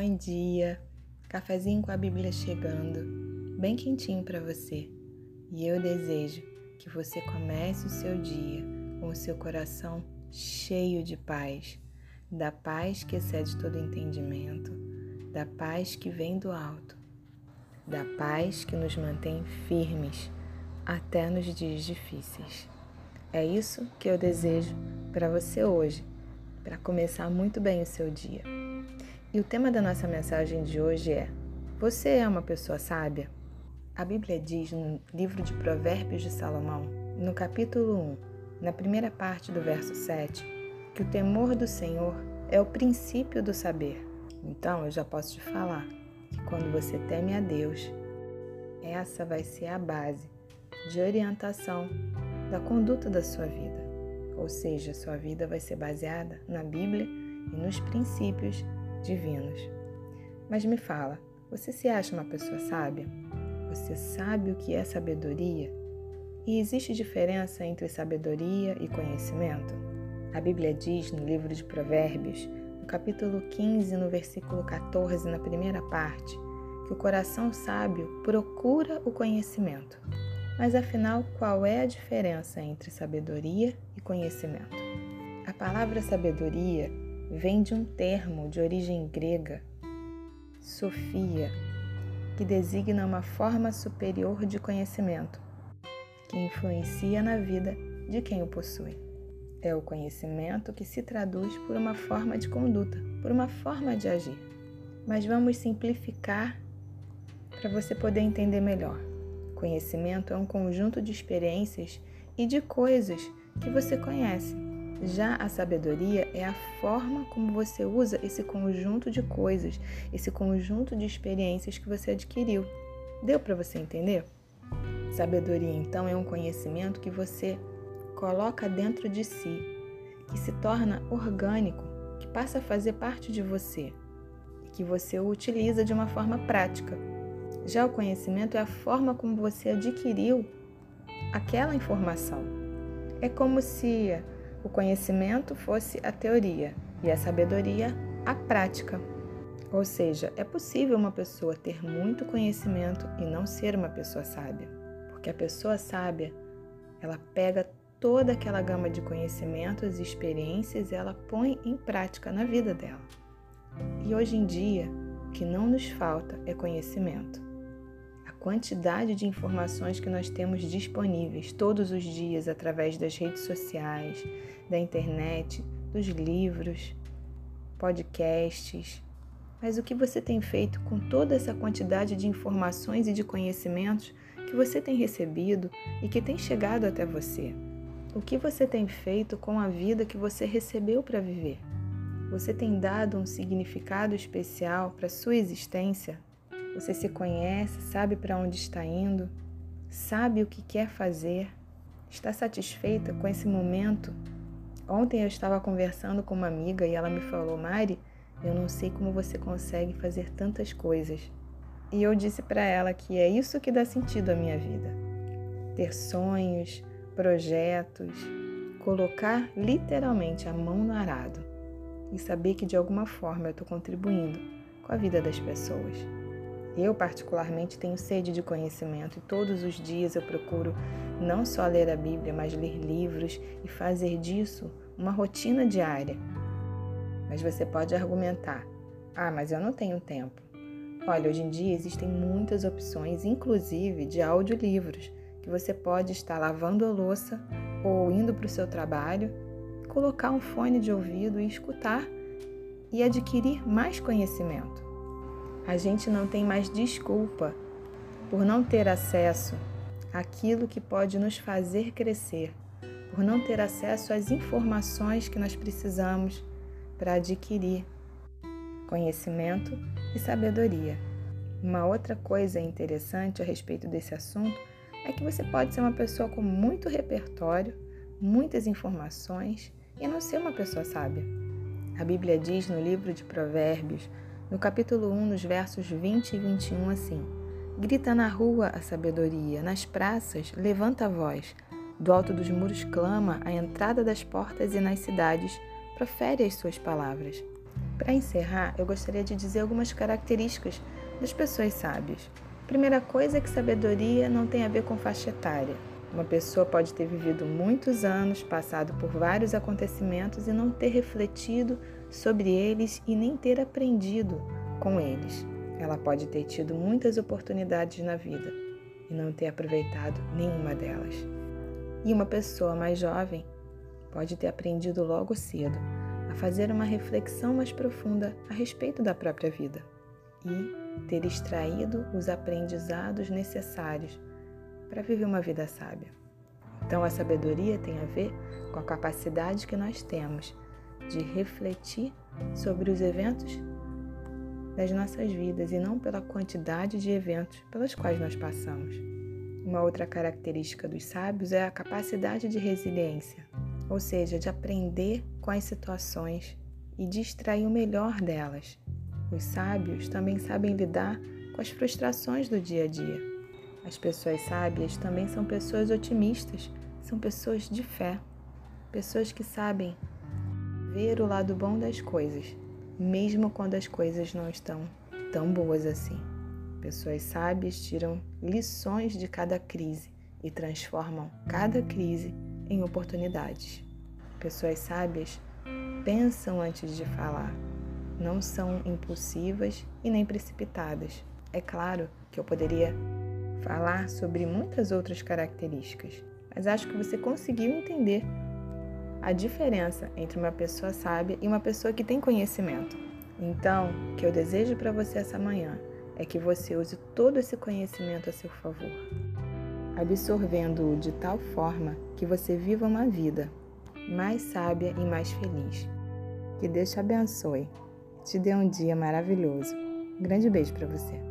Bom dia! Cafezinho com a Bíblia chegando, bem quentinho para você. E eu desejo que você comece o seu dia com o seu coração cheio de paz, da paz que excede todo entendimento, da paz que vem do alto, da paz que nos mantém firmes até nos dias difíceis. É isso que eu desejo para você hoje, para começar muito bem o seu dia. E o tema da nossa mensagem de hoje é: Você é uma pessoa sábia? A Bíblia diz no livro de Provérbios de Salomão, no capítulo 1, na primeira parte do verso 7, que o temor do Senhor é o princípio do saber. Então eu já posso te falar que quando você teme a Deus, essa vai ser a base de orientação da conduta da sua vida. Ou seja, sua vida vai ser baseada na Bíblia e nos princípios divinos. Mas me fala, você se acha uma pessoa sábia? Você sabe o que é sabedoria? E existe diferença entre sabedoria e conhecimento? A Bíblia diz no livro de Provérbios, no capítulo 15, no versículo 14, na primeira parte, que o coração sábio procura o conhecimento. Mas afinal, qual é a diferença entre sabedoria e conhecimento? A palavra sabedoria vem de um termo de origem grega, Sofia, que designa uma forma superior de conhecimento que influencia na vida de quem o possui. É o conhecimento que se traduz por uma forma de conduta, por uma forma de agir. Mas vamos simplificar para você poder entender melhor. Conhecimento é um conjunto de experiências e de coisas que você conhece já a sabedoria é a forma como você usa esse conjunto de coisas, esse conjunto de experiências que você adquiriu. Deu para você entender? Sabedoria, então, é um conhecimento que você coloca dentro de si, que se torna orgânico, que passa a fazer parte de você e que você utiliza de uma forma prática. Já o conhecimento é a forma como você adquiriu aquela informação. É como se o conhecimento fosse a teoria e a sabedoria a prática. Ou seja, é possível uma pessoa ter muito conhecimento e não ser uma pessoa sábia, porque a pessoa sábia, ela pega toda aquela gama de conhecimentos e experiências e ela põe em prática na vida dela. E hoje em dia, o que não nos falta é conhecimento quantidade de informações que nós temos disponíveis todos os dias através das redes sociais, da internet, dos livros, podcasts. Mas o que você tem feito com toda essa quantidade de informações e de conhecimentos que você tem recebido e que tem chegado até você? O que você tem feito com a vida que você recebeu para viver? Você tem dado um significado especial para sua existência? Você se conhece, sabe para onde está indo, sabe o que quer fazer, está satisfeita com esse momento. Ontem eu estava conversando com uma amiga e ela me falou: Mari, eu não sei como você consegue fazer tantas coisas. E eu disse para ela que é isso que dá sentido à minha vida. Ter sonhos, projetos, colocar literalmente a mão no arado e saber que de alguma forma eu estou contribuindo com a vida das pessoas. Eu, particularmente, tenho sede de conhecimento e todos os dias eu procuro não só ler a Bíblia, mas ler livros e fazer disso uma rotina diária. Mas você pode argumentar: ah, mas eu não tenho tempo. Olha, hoje em dia existem muitas opções, inclusive de audiolivros, que você pode estar lavando a louça ou indo para o seu trabalho, colocar um fone de ouvido e escutar e adquirir mais conhecimento a gente não tem mais desculpa por não ter acesso àquilo que pode nos fazer crescer, por não ter acesso às informações que nós precisamos para adquirir conhecimento e sabedoria. Uma outra coisa interessante a respeito desse assunto é que você pode ser uma pessoa com muito repertório, muitas informações e não ser uma pessoa sábia. A Bíblia diz no livro de Provérbios, no capítulo 1, nos versos 20 e 21, assim: Grita na rua a sabedoria, nas praças levanta a voz, do alto dos muros clama, à entrada das portas e nas cidades profere as suas palavras. Para encerrar, eu gostaria de dizer algumas características das pessoas sábias. Primeira coisa é que sabedoria não tem a ver com faixa etária. Uma pessoa pode ter vivido muitos anos, passado por vários acontecimentos e não ter refletido sobre eles e nem ter aprendido com eles. Ela pode ter tido muitas oportunidades na vida e não ter aproveitado nenhuma delas. E uma pessoa mais jovem pode ter aprendido logo cedo a fazer uma reflexão mais profunda a respeito da própria vida e ter extraído os aprendizados necessários para viver uma vida sábia. Então, a sabedoria tem a ver com a capacidade que nós temos de refletir sobre os eventos das nossas vidas e não pela quantidade de eventos pelas quais nós passamos. Uma outra característica dos sábios é a capacidade de resiliência, ou seja, de aprender com as situações e de extrair o melhor delas. Os sábios também sabem lidar com as frustrações do dia a dia. As pessoas sábias também são pessoas otimistas, são pessoas de fé, pessoas que sabem ver o lado bom das coisas, mesmo quando as coisas não estão tão boas assim. Pessoas sábias tiram lições de cada crise e transformam cada crise em oportunidades. Pessoas sábias pensam antes de falar, não são impulsivas e nem precipitadas. É claro que eu poderia falar sobre muitas outras características, mas acho que você conseguiu entender a diferença entre uma pessoa sábia e uma pessoa que tem conhecimento. Então, o que eu desejo para você essa manhã é que você use todo esse conhecimento a seu favor, absorvendo-o de tal forma que você viva uma vida mais sábia e mais feliz. Que Deus te abençoe te dê um dia maravilhoso. Grande beijo para você.